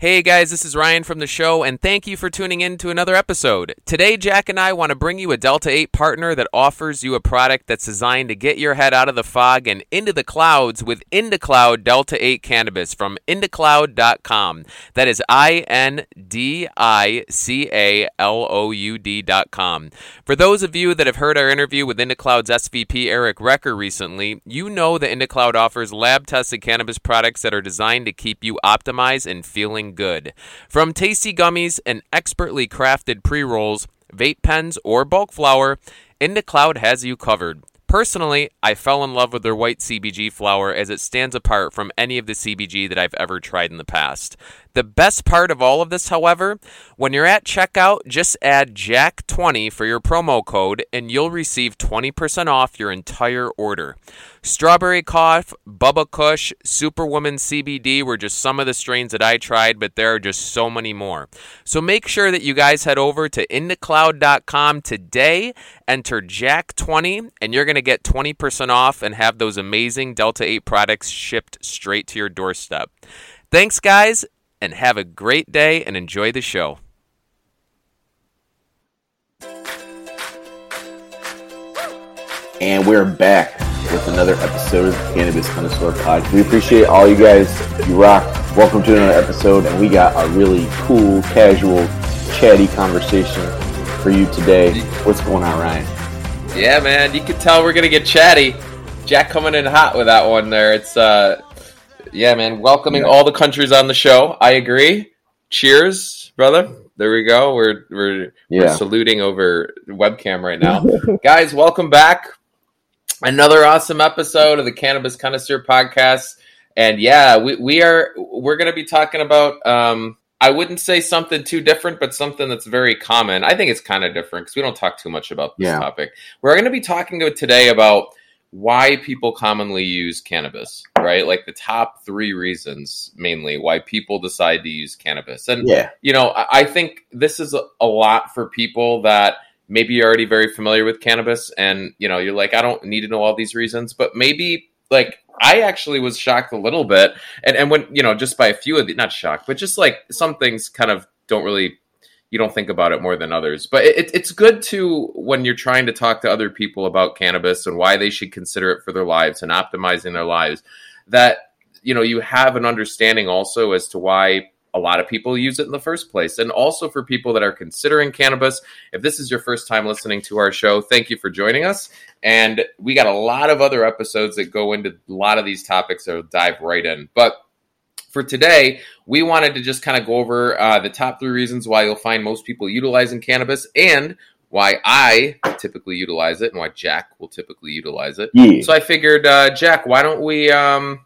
Hey guys, this is Ryan from the show, and thank you for tuning in to another episode. Today, Jack and I want to bring you a Delta 8 partner that offers you a product that's designed to get your head out of the fog and into the clouds with Indicaloud Delta 8 Cannabis from Indicaloud.com. That is I N D I C A L O U D.com. For those of you that have heard our interview with Indicaloud's SVP Eric Recker recently, you know that Indicaloud offers lab tested cannabis products that are designed to keep you optimized and feeling good. From tasty gummies and expertly crafted pre rolls, vape pens, or bulk flower, Indicaloud has you covered. Personally, I fell in love with their white CBG flower as it stands apart from any of the CBG that I've ever tried in the past. The best part of all of this, however, when you're at checkout, just add Jack20 for your promo code and you'll receive 20% off your entire order. Strawberry Cough, Bubba Kush, Superwoman CBD were just some of the strains that I tried, but there are just so many more. So make sure that you guys head over to indicaloud.com today, enter Jack20, and you're going to get 20% off and have those amazing Delta 8 products shipped straight to your doorstep. Thanks, guys, and have a great day and enjoy the show. And we're back with another episode of the Cannabis Connoisseur Pod. We appreciate all you guys. You rock. Welcome to another episode, and we got a really cool, casual, chatty conversation for you today. What's going on, Ryan? Yeah, man, you can tell we're gonna get chatty. Jack coming in hot with that one there. It's uh, yeah, man, welcoming Yeah. all the countries on the show. I agree. Cheers, brother. There we go. We're we're we're saluting over webcam right now, guys. Welcome back. Another awesome episode of the Cannabis Connoisseur podcast. And yeah, we, we are we're going to be talking about um I wouldn't say something too different, but something that's very common. I think it's kind of different because we don't talk too much about this Yeah. topic. We're going to be talking today about why people commonly use cannabis, right? Like the top three reasons mainly why people decide to use cannabis. And Yeah. you know, I I think this is a, a lot for people that maybe you're already very familiar with cannabis and, you know, you're like, I don't need to know all these reasons, but maybe like I actually was shocked a little bit. And, and when, you know, just by a few of the, not shocked, but just like some things kind of don't really, you don't think about it more than others. But it, it's good to, when you're trying to talk to other people about cannabis and why they should consider it for their lives and optimizing their lives, that, you know, you have an understanding also as to why a lot of people use it in the first place. And also for people that are considering cannabis, if this is your first time listening to our show, thank you for joining us. And we got a lot of other episodes that go into a lot of these topics will dive right in. But for today, we wanted to just kind of go over uh, the top three reasons why you'll find most people utilizing cannabis and why I typically utilize it and why Jack will typically utilize it. Yeah. So I figured, uh, Jack, why don't we um,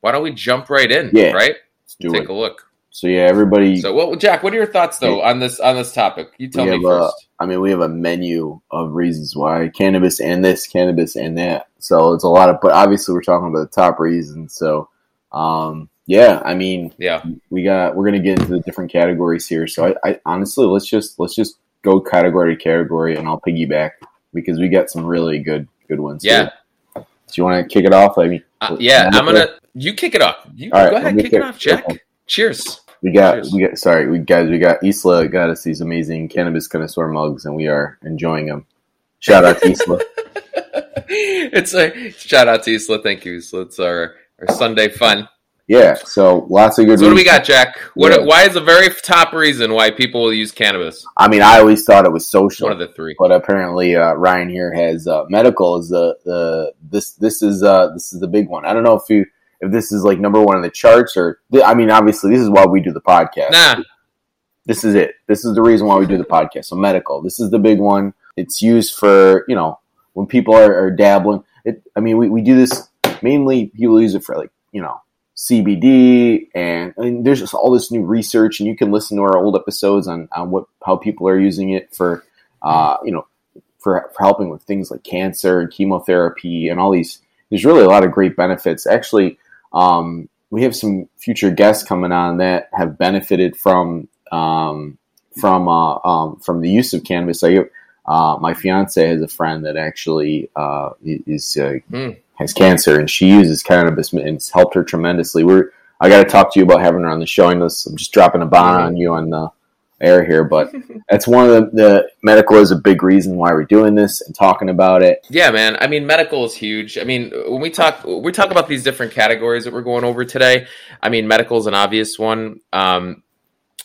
why don't we jump right in? Yeah. Right. Let's do Take it. a look. So yeah, everybody. So, what, Jack? What are your thoughts though on this on this topic? You tell me first. I mean, we have a menu of reasons why cannabis and this, cannabis and that. So it's a lot of, but obviously we're talking about the top reasons. So, um, yeah, I mean, yeah, we got we're gonna get into the different categories here. So I, I honestly let's just let's just go category to category, and I'll piggyback because we got some really good good ones. yeah, here. Do you want to kick it off? I mean, uh, yeah. I'm gonna. You kick it off. You All right, go ahead, me kick it off, Jack. Cheers. We got Cheers. we got sorry, we guys we got Isla got us these amazing cannabis connoisseur mugs, and we are enjoying them. Shout out to Isla. it's a shout out to Isla. Thank you, Isla. It's our our Sunday fun. Yeah, so lots of good. So what do we got, Jack? What? Yeah. Why is the very top reason why people will use cannabis? I mean, I always thought it was social, One of the three. but apparently uh, Ryan here has uh, medical is the the this this is uh this is the big one. I don't know if you if this is like number one on the charts or I mean, obviously this is why we do the podcast. Nah, This is it. This is the reason why we do the podcast. So medical. This is the big one. It's used for you know when people are, are dabbling. It. I mean, we, we do this mainly. People use it for like you know CBD and, and there's just all this new research and you can listen to our old episodes on, on what how people are using it for uh, you know for, for helping with things like cancer and chemotherapy and all these there's really a lot of great benefits actually um, we have some future guests coming on that have benefited from um, from uh, um, from the use of cannabis I, uh, my fiance has a friend that actually uh, is Hmm. Has cancer and she uses cannabis and it's helped her tremendously. We're I got to talk to you about having her on the show. I know this, I'm just dropping a bomb on you on the air here, but that's one of the, the medical is a big reason why we're doing this and talking about it. Yeah, man. I mean, medical is huge. I mean, when we talk, we talk about these different categories that we're going over today. I mean, medical is an obvious one. Um,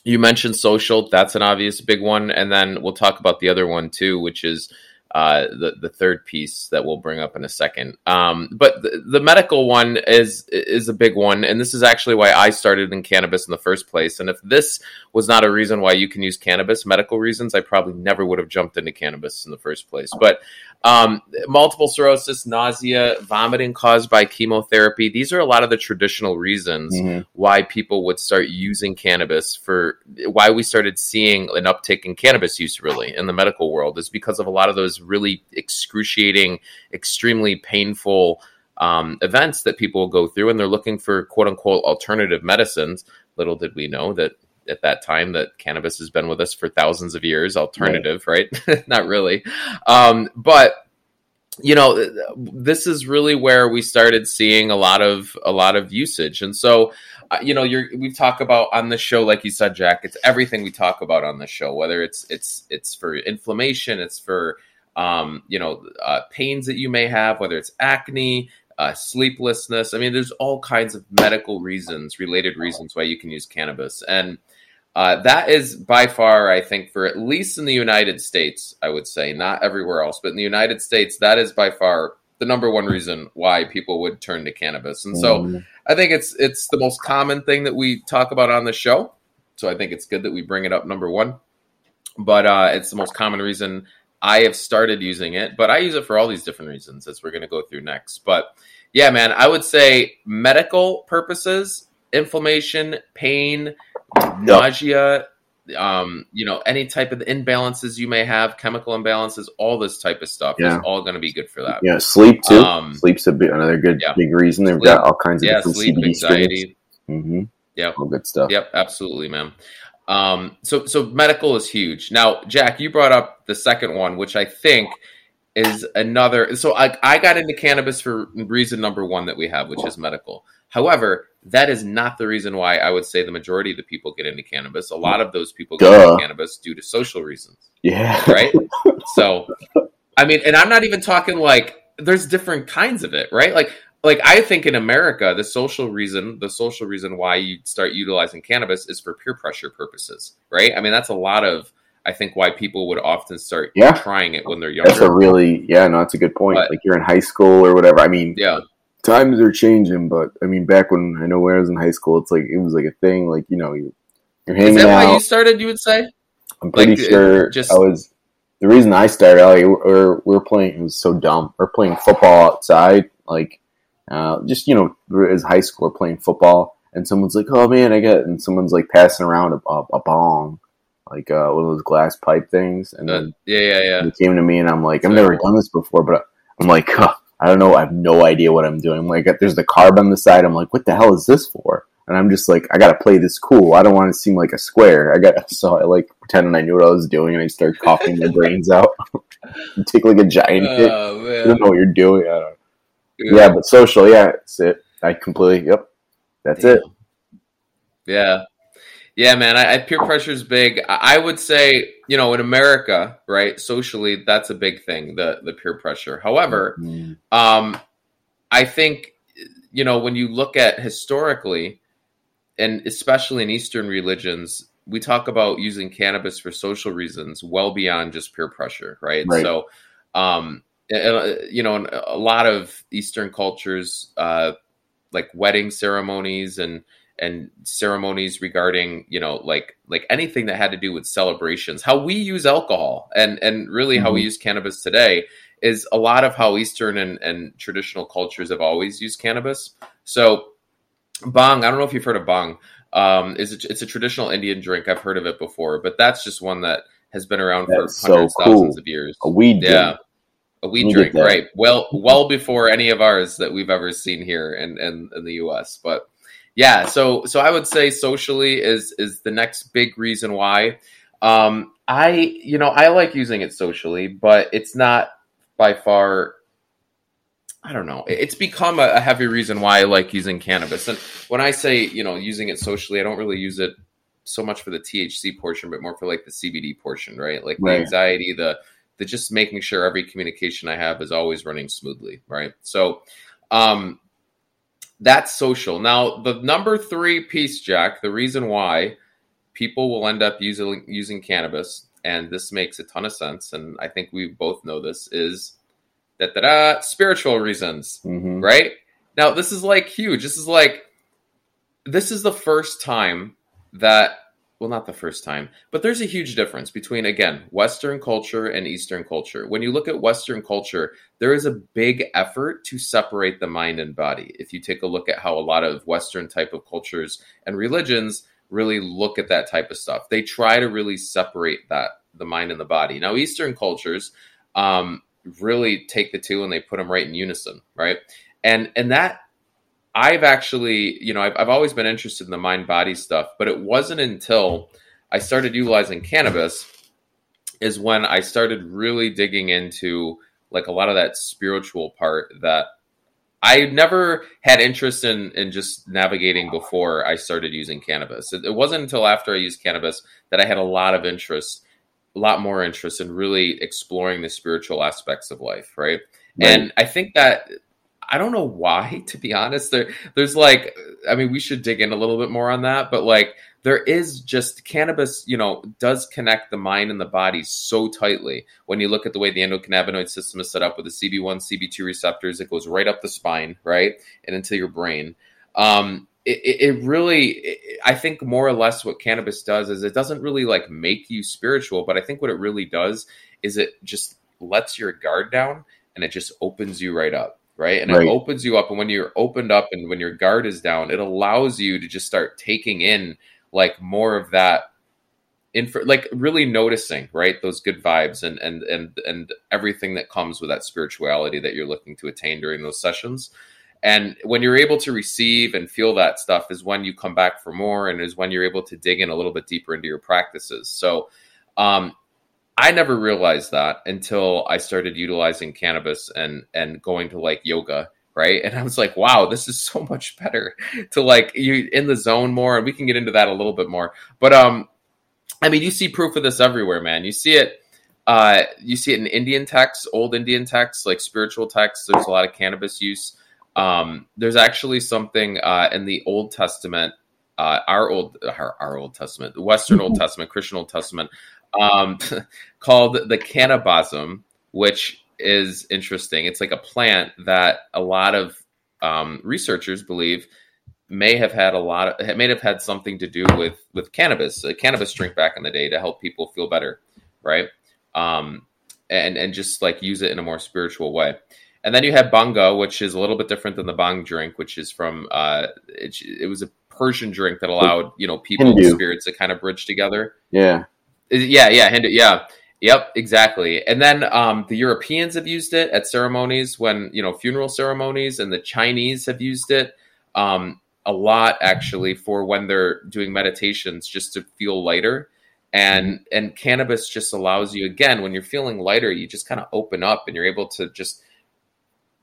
you mentioned social; that's an obvious big one, and then we'll talk about the other one too, which is uh, the the third piece that we'll bring up in a second. Um, but the, the, medical one is is a big one, and this is actually why I started in cannabis in the first place. And if this was not a reason why you can use cannabis, medical reasons, I probably never would have jumped into cannabis in the first place. But um, multiple sclerosis, nausea, vomiting caused by chemotherapy. These are a lot of the traditional reasons mm-hmm. why people would start using cannabis for why we started seeing an uptick in cannabis use really in the medical world is because of a lot of those really excruciating, extremely painful um, events that people go through. And they're looking for quote unquote alternative medicines. Little did we know that at that time that cannabis has been with us for thousands of years alternative right, right? not really. Um, but you know this is really where we started seeing a lot of a lot of usage. And so uh, you know you're we talk about on the show like you said jack it's everything we talk about on the show whether it's it's it's for inflammation it's for um, you know uh, pains that you may have whether it's acne uh, sleeplessness. I mean there's all kinds of medical reasons related reasons why you can use cannabis. And uh, that is by far, I think, for at least in the United States, I would say, not everywhere else, but in the United States, that is by far the number one reason why people would turn to cannabis. And so mm. I think it's it's the most common thing that we talk about on the show. So I think it's good that we bring it up number one. But uh, it's the most common reason I have started using it. But I use it for all these different reasons as we're going to go through next. But yeah, man, I would say medical purposes, inflammation, pain, nausea, um, you know, any type of imbalances you may have, chemical imbalances, all this type of stuff yeah. is all going to be good for that. Yeah, sleep too. Um, Sleep's a bit, another good yeah. big reason. They've sleep, got all kinds of yeah, different sleep, CBD anxiety. Mm-hmm. Yep, all good stuff. Yep, absolutely, man. Um, so so medical is huge. Now, Jack, you brought up the second one, which I think is another. So I I got into cannabis for reason number one that we have, which is medical. However, that is not the reason why I would say the majority of the people get into cannabis. A lot of those people Duh. get into cannabis due to social reasons. Yeah. Right? so I mean, and I'm not even talking like there's different kinds of it, right? Like like I think in America, the social reason, the social reason why you start utilizing cannabis is for peer pressure purposes, right? I mean, that's a lot of I think why people would often start yeah. trying it when they're younger. That's a really yeah, no, that's a good point. But, like you're in high school or whatever. I mean, yeah, times are changing, but I mean, back when I know when I was in high school, it's like it was like a thing. Like you know, you, you're hanging Is that out. why you started? You would say? I'm pretty like, sure. Just I was. The reason I started, like, we're, we're playing. It was so dumb. We're playing football outside, like uh, just you know, as high school, we're playing football, and someone's like, "Oh man, I got," and someone's like passing around a, a, a bong, like uh, one of those glass pipe things, and then yeah, yeah, yeah. It came to me, and I'm like, I've never done this before, but I'm like, huh, I don't know. I have no idea what I'm doing. I'm like, there's the carb on the side. I'm like, what the hell is this for? And I'm just like, I gotta play this cool. I don't want to seem like a square. I got so I like pretending I knew what I was doing, and I start coughing my brains out. Take like a giant oh, hit. Man. I don't know what you're doing. I don't. Yeah. yeah, but social, yeah, that's it. I completely. Yep, that's yeah. it. Yeah, yeah, man. I, I peer pressure is big. I, I would say, you know, in America, right, socially, that's a big thing. The the peer pressure. However, mm-hmm. um, I think, you know, when you look at historically, and especially in Eastern religions, we talk about using cannabis for social reasons, well beyond just peer pressure, right? right. So, um, you know, a lot of Eastern cultures, uh, like wedding ceremonies and and ceremonies regarding you know like like anything that had to do with celebrations how we use alcohol and and really mm-hmm. how we mm-hmm. use cannabis today is a lot of how eastern and, and traditional cultures have always used cannabis so bhang i don't know if you've heard of bhang um, is it, it's a traditional indian drink i've heard of it before but that's just one that has been around that's for hundreds so cool. thousands of years a weed yeah drink. a weed drink right well well before any of ours that we've ever seen here in, in, in the us but yeah, so so I would say socially is is the next big reason why. Um, I you know I like using it socially, but it's not by far I don't know. It's become a, a heavy reason why I like using cannabis. And when I say, you know, using it socially, I don't really use it so much for the THC portion, but more for like the CBD portion, right? Like Right. the anxiety, the the just making sure every communication I have is always running smoothly, right? So, um, that's social. Now, the number three piece, Jack, the reason why people will end up using using cannabis, and this makes a ton of sense, and I think we both know this, is that da spiritual reasons hmm right? Now, this is like huge. This is like, this is the first time that, well, not the first time, but there's a huge difference between, again, Western culture and Eastern culture. When you look at Western culture, there is a big effort to separate the mind and body. If you take a look at how a lot of Western type of cultures and religions really look at that type of stuff, they try to really separate that, the mind and the body. Now, Eastern cultures, um, really take the two and they put them right in unison, right? And and that I've actually, you know, I've, I've always been interested in the mind body stuff, but it wasn't until I started utilizing cannabis is when I started really digging into like a lot of that spiritual part that I never had interest in in just navigating before I started using cannabis. It, it wasn't until after I used cannabis that I had a lot of interest, a lot more interest in really exploring the spiritual aspects of life, right? And I think that I don't know why, to be honest. There, there's like, I mean, we should dig in a little bit more on that, but like, there is just cannabis, you know, does connect the mind and the body so tightly. When you look at the way the endocannabinoid system is set up with the CB1, CB2 receptors, it goes right up the spine, right, and into your brain. Um, it, it really, it, I think, more or less, what cannabis does is it doesn't really like make you spiritual, but I think what it really does is it just lets your guard down and it just opens you right up right? And Right. it opens you up and when you're opened up and when your guard is down it allows you to just start taking in like more of that info like really noticing right those good vibes and and and and everything that comes with that spirituality that you're looking to attain during those sessions. And when you're able to receive and feel that stuff is when you come back for more and is when you're able to dig in a little bit deeper into your practices. So um I never realized that until I started utilizing cannabis and and going to like yoga, right? And I was like, wow, this is so much better to like you in the zone more, and we can get into that a little bit more. But um, I mean, you see proof of this everywhere, man. You see it. Uh, you see it in Indian texts, old Indian texts, like spiritual texts. There's a lot of cannabis use. Um, there's actually something uh, in the Old Testament, uh, our old, our, our Old Testament, the Western Old Testament, Christian Old Testament, um, called the kaneh-bosm, which is interesting. It's like a plant that a lot of um, researchers believe may have had a lot of may have had something to do with with cannabis, a cannabis drink back in the day to help people feel better, right? Um, and and just like use it in a more spiritual way. And then you have bongo, which is a little bit different than the bhang drink, which is from uh, it, it was a Persian drink that allowed you know people and spirits to kind of bridge together. Yeah. Yeah, yeah, Hindu, yeah, yep, exactly. And then um, the Europeans have used it at ceremonies when you know funeral ceremonies, and the Chinese have used it um, a lot actually for when they're doing meditations just to feel lighter. And and cannabis just allows you again when you're feeling lighter, you just kind of open up and you're able to just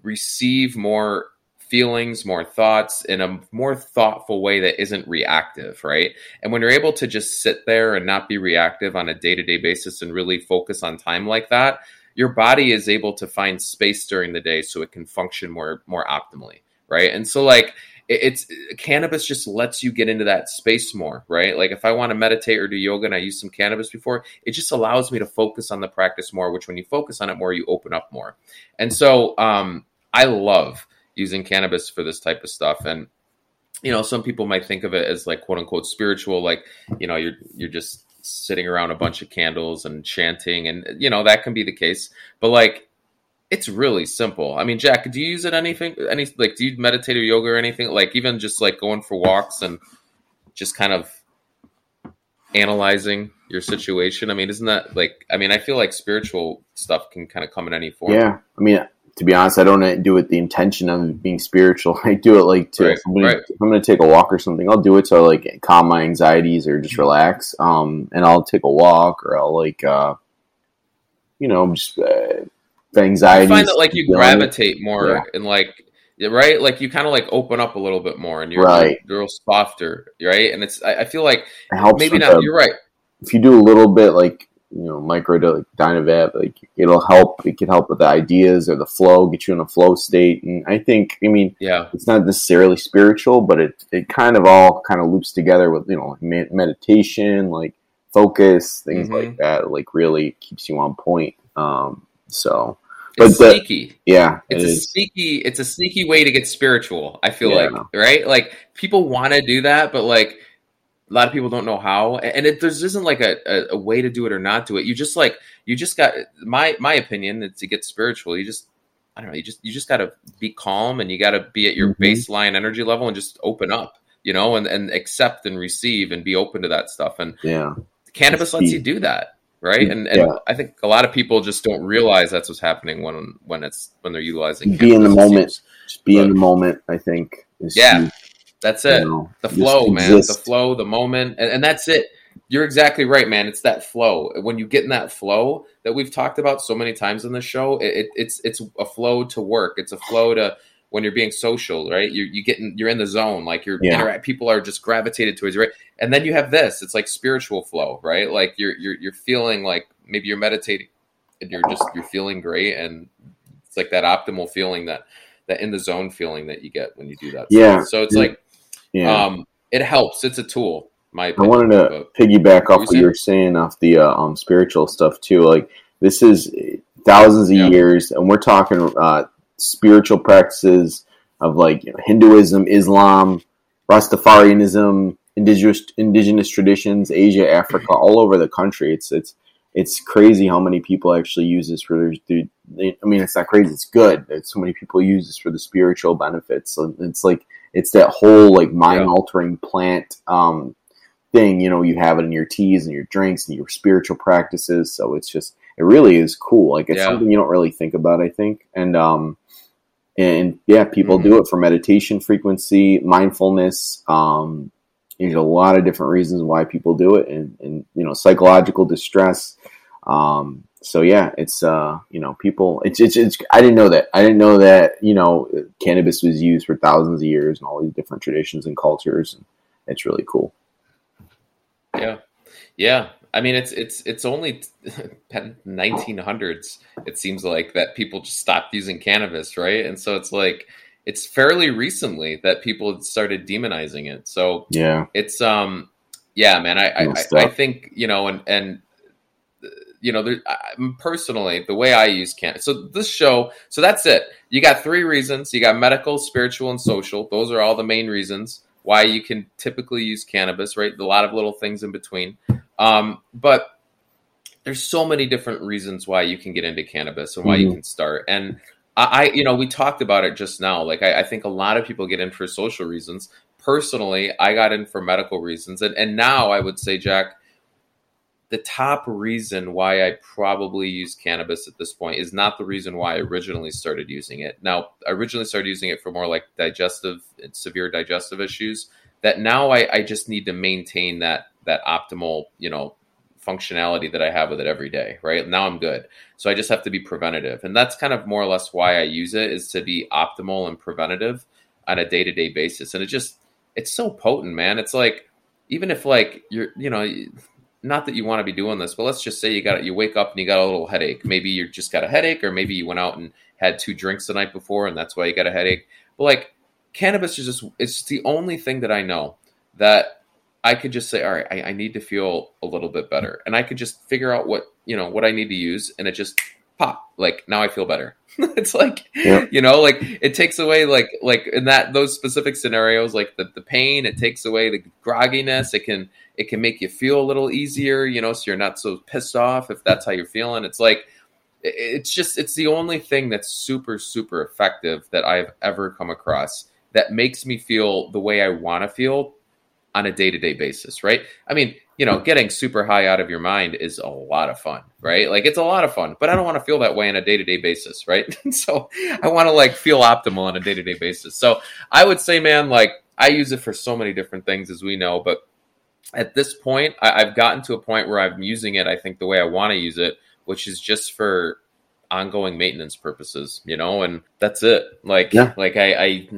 receive more feelings, more thoughts in a more thoughtful way that isn't reactive, right? And when you're able to just sit there and not be reactive on a day to day basis and really focus on time like that, your body is able to find space during the day so it can function more more optimally, right? And so like it's cannabis just lets you get into that space more, right? Like if I want to meditate or do yoga and I use some cannabis before, it just allows me to focus on the practice more, which when you focus on it more, you open up more. And so um I love using cannabis for this type of stuff. And you know some people might think of it as like quote unquote spiritual like you know you're you're just sitting around a bunch of candles and chanting and you know that can be the case. But like it's really simple. I mean jack do you use it anything any like do you meditate or yoga or anything? Like even just like going for walks and just kind of analyzing your situation? I mean isn't that like i mean i feel like spiritual stuff can kind of come in any form. Yeah. I mean, to be honest, I don't do it with the intention of being spiritual. I do it like to Right, if I'm, gonna, right. I'm gonna take a walk or something. I'll do it to like calm my anxieties or just relax. Um, and I'll take a walk or I'll like, uh, you know, just uh, anxiety. I find that like you gravitate more yeah. and like right like you kind of like open up a little bit more and you're right you're, you're softer right and it's i, I feel like maybe not the, you're right if you do a little bit like you know micro like Dynavap, like it'll help. It can help with the ideas or the flow, get you in a flow state. And I think, I mean, yeah, it's not necessarily spiritual, but it it kind of all kind of loops together with you know meditation, like focus, things mm-hmm. like that. Like really keeps you on point. Um, so. But it's the, sneaky. Yeah, it's it a is. sneaky. It's a sneaky way to get spiritual. I feel yeah. like, right? Like people want to do that, but like a lot of people don't know how and it there's isn't like a, a, a, way to do it or not do it. You just like you just got my my opinion to get spiritual. You just i don't know you just you just got to be calm and you got to be at your mm-hmm. baseline energy level and just open up you know and and accept and receive and be open to that stuff. And yeah. cannabis lets you do that right? And and yeah. i think a lot of people just don't realize that's what's happening when when it's when they're utilizing be in the moment. Just be but, in the moment i think yeah. huge. That's it. You know, the flow, man. The flow, the moment, and, and, that's it. You're exactly right, man. It's that flow. When you get in that flow that we've talked about so many times in the show, it, it, it's it's a flow to work. It's a flow to when you're being social, right? You you get in, you're in the zone, like you're yeah. interact. People are just gravitated towards you, right? And then you have this. It's like spiritual flow, right? Like you're you're you're feeling like maybe you're meditating and you're just you're feeling great, and it's like that optimal feeling that that in the zone feeling that you get when you do that. Yeah. So it's like yeah. Um, it helps. It's a tool. My opinion, I wanted to piggyback off what you were saying off the uh, um, spiritual stuff too. Like this is thousands of years, and we're talking uh, spiritual practices of like you know, Hinduism, Islam, Rastafarianism, indigenous indigenous traditions, Asia, Africa, all over the country. It's it's it's crazy how many people actually use this for their. I mean, it's not crazy. It's good. It's so many people use this for the spiritual benefits. So it's like it's that whole like mind altering yeah. plant um, thing. You know, you have it in your teas and your drinks and your spiritual practices. So it's just it really is cool. Like it's yeah. something you don't really think about. I think and um and yeah, people mm-hmm. do it for meditation frequency, mindfulness. Um, know, a lot of different reasons why people do it, and, and you know, psychological distress. Um, so yeah, it's uh, you know, people. It's, it's it's. I didn't know that. I didn't know that. You know, cannabis was used for thousands of years and all these different traditions and cultures. And it's really cool. Yeah, yeah. I mean, it's it's it's only 1900s. It seems like that people just stopped using cannabis, right? And so it's like it's fairly recently that people started demonizing it. So yeah, it's um, yeah, man. I I, I, think you know, and and you know, there, I, personally, the way I use cannabis. So this show, so that's it. You got three reasons. You got medical, spiritual, and social. Those are all the main reasons why you can typically use cannabis. Right, a lot of little things in between. Um, but there's so many different reasons why you can get into cannabis and why mm-hmm. you can start. And I, I, you know, we talked about it just now. Like, I, I think a lot of people get in for social reasons. Personally, I got in for medical reasons, and and now I would say, Jack the top reason why I probably use cannabis at this point is not the reason why I originally started using it. Now, I originally started using it for more like digestive and severe digestive issues. That now I, I just need to maintain that that optimal, you know, functionality that I have with it every day. Right now, I'm good. So I just have to be preventative, and that's kind of more or less why I use it is to be optimal and preventative on a day to day basis. And it just it's so potent, man. It's like even if like you're, you know not that you want to be doing this, but let's just say you got you wake up and you got a little headache. Maybe you just got a headache, or maybe you went out and had two drinks the night before, and that's why you got a headache. But like cannabis is just it's the only thing that I know that I could just say, all right, I, I need to feel a little bit better, and I could just figure out what you know what I need to use, and it just pop like now I feel better. it's like yeah. you know like it takes away like like in that those specific scenarios like the, the pain it takes away the grogginess it can it can make you feel a little easier, you know, so you're not so pissed off if that's how you're feeling. It's like it's just it's the only thing that's super super effective that I've ever come across that makes me feel the way I want to feel on a day-to-day basis, right? I mean, you know, getting super high out of your mind is a lot of fun, right? Mm-hmm. Like it's a lot of fun, but I don't want to feel that way on a day-to-day basis, right? so I want to like feel optimal on a day-to-day basis. So I would say, man, like I use it for so many different things as we know, but at this point, I, have gotten to a point where I'm using it, I think, the way I want to use it, which is just for ongoing maintenance purposes, you know, and that's it. Like, Yeah. like I, I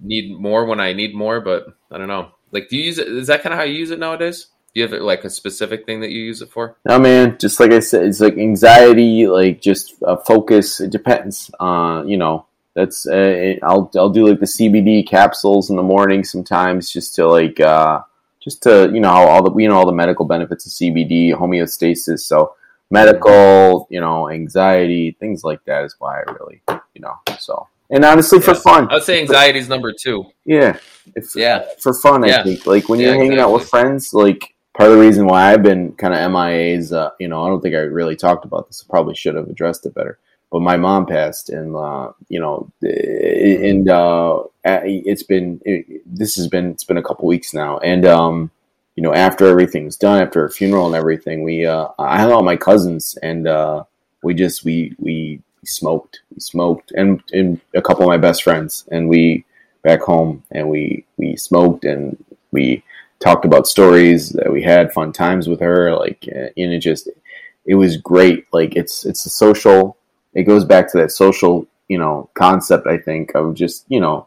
need more when I need more, but I don't know. Like, do you use it? Is that kind of how you use it nowadays? Do you have like a specific thing that you use it for? No, man, just like I said, it's like anxiety, like just uh, focus. It depends. Uh, you know, that's uh, I'll I'll do like the CBD capsules in the morning sometimes, just to like uh, just to you know all the you know all the medical benefits of CBD, homeostasis. So medical, you know, anxiety, things like that is why I really, you know, so. And honestly, for fun, I would say anxiety is number two. yeah, if, Yeah. for fun. I Yeah. think like when Yeah, you're hanging out with friends, like part of the reason why I've been kind of MIA's, uh, you know, I don't think I really talked about this. I probably should have addressed it better. But my mom passed, and uh, you know, and uh, it's been it, this has been it's been a couple weeks now, and um, you know, after everything's done, after her funeral and everything, we uh, I out with my cousins, and uh, we just we we smoked, we smoked, and and a couple of my best friends, and we back home, and we we smoked, and we talked about stories that we had, fun times with her, like, uh, and it just it was great. Like it's it's a social. It goes back to that social, you know, concept. I think of just you know,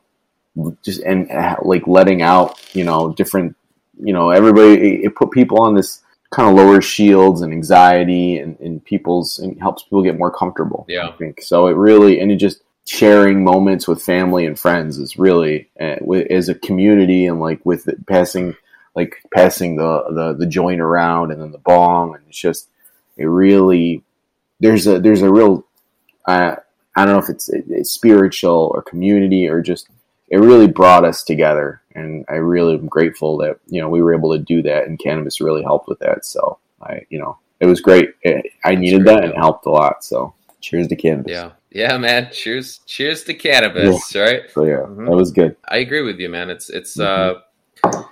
just and uh, like letting out, you know, different, you know, everybody. It, put people on this kind of lower shields and anxiety and, and people's and helps people get more comfortable. Yeah. I think so. It really and it just sharing moments with family and friends is really uh, wi- as a community and like with it passing like passing the, the the joint around and then the bong and it's just it really there's a there's a real uh, I don't know if it's, it's spiritual or community or just it really brought us together and I really am grateful that you know we were able to do that and cannabis really helped with that so I you know it was great It- I needed great, that and it helped a lot so cheers to cannabis Yeah. Yeah, man. Cheers. Cheers to cannabis, right? so yeah Mhm. that was good I agree with you, man. It's it's Mhm. uh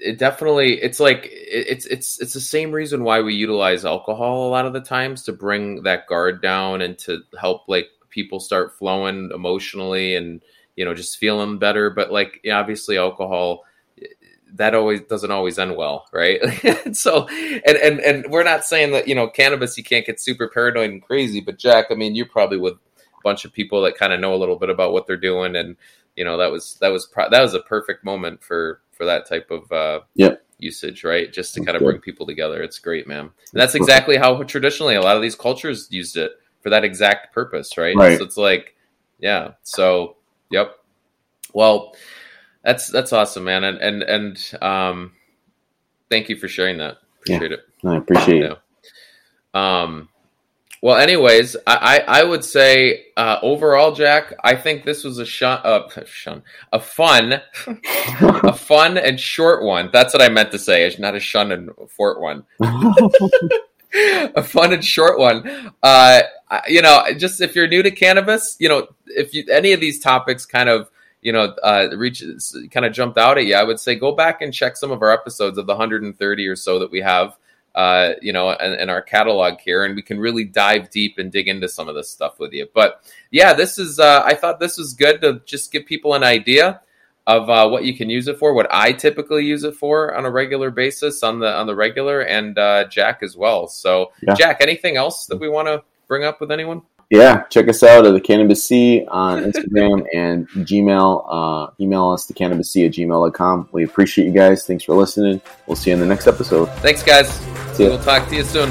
it definitely it's like it's it's it's the same reason why we utilize alcohol a lot of the times to bring that guard down and to help like people start flowing emotionally and you know just feeling better. But like obviously alcohol that always doesn't always end well right? So and and and we're not saying that you know cannabis you can't get super paranoid and crazy but jack i mean you're probably with a bunch of people that kind of know a little bit about what they're doing. And you know that was that was pro- that was a perfect moment for for that type of uh Yep. usage right? Just to kind of bring people together. It's great man. And that's exactly how traditionally a lot of these cultures used it for that exact purpose right, Right. so it's like yeah. So yep. Well that's that's awesome man. And and and um thank you for sharing that. Yeah. appreciate it. I appreciate it. Um. Well, anyways, I I, I would say uh, overall, Jack, I think this was a shun, uh, shun, a fun, a fun and short one. That's what I meant to say. It's not a shun and fort one. a fun and short one. Uh, you know, just if you're new to cannabis, you know, if you, any of these topics kind of, you know, uh, reaches kind of jumped out at you, I would say go back and check some of our episodes of the 130 or so that we have, uh, you know, in, in our catalog here, and we can really dive deep and dig into some of this stuff with you. But yeah, this is, uh, I thought this was good to just give people an idea of uh, what you can use it for, what I typically use it for on a regular basis on the on the regular, and uh, Jack as well. So, Yeah. Jack, anything else that we want to bring up with anyone? Yeah, check us out at the Cannabis C on Instagram and Gmail. Uh, email us the cannabis C at gmail.com. We appreciate you guys. Thanks for listening. We'll see you in the next episode. Thanks, guys. See ya. We'll talk to you soon.